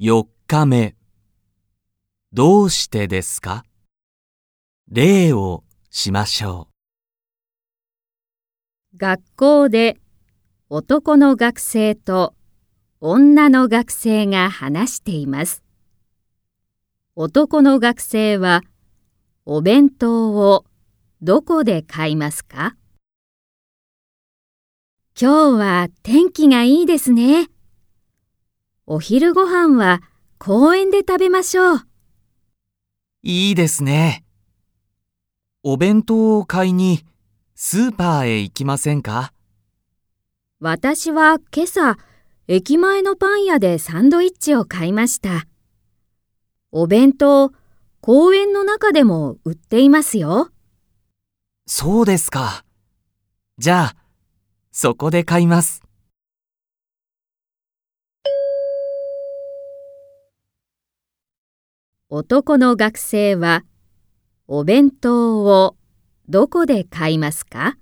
4日目どうしてですか？例をしましょう学校で男の学生と女の学生が話しています。男の学生はお弁当をどこで買いますか？今日は天気がいいですね。お昼ご飯は公園で食べましょう。う。いいですね。お弁当を買いにスーパーへ行きませんか？私は今朝、駅前のパン屋でサンドイッチを買いました。お弁当、公園の中でも売っていますよ。そうですか。じゃあ、そこで買います。男の学生は、お弁当をどこで買いますか？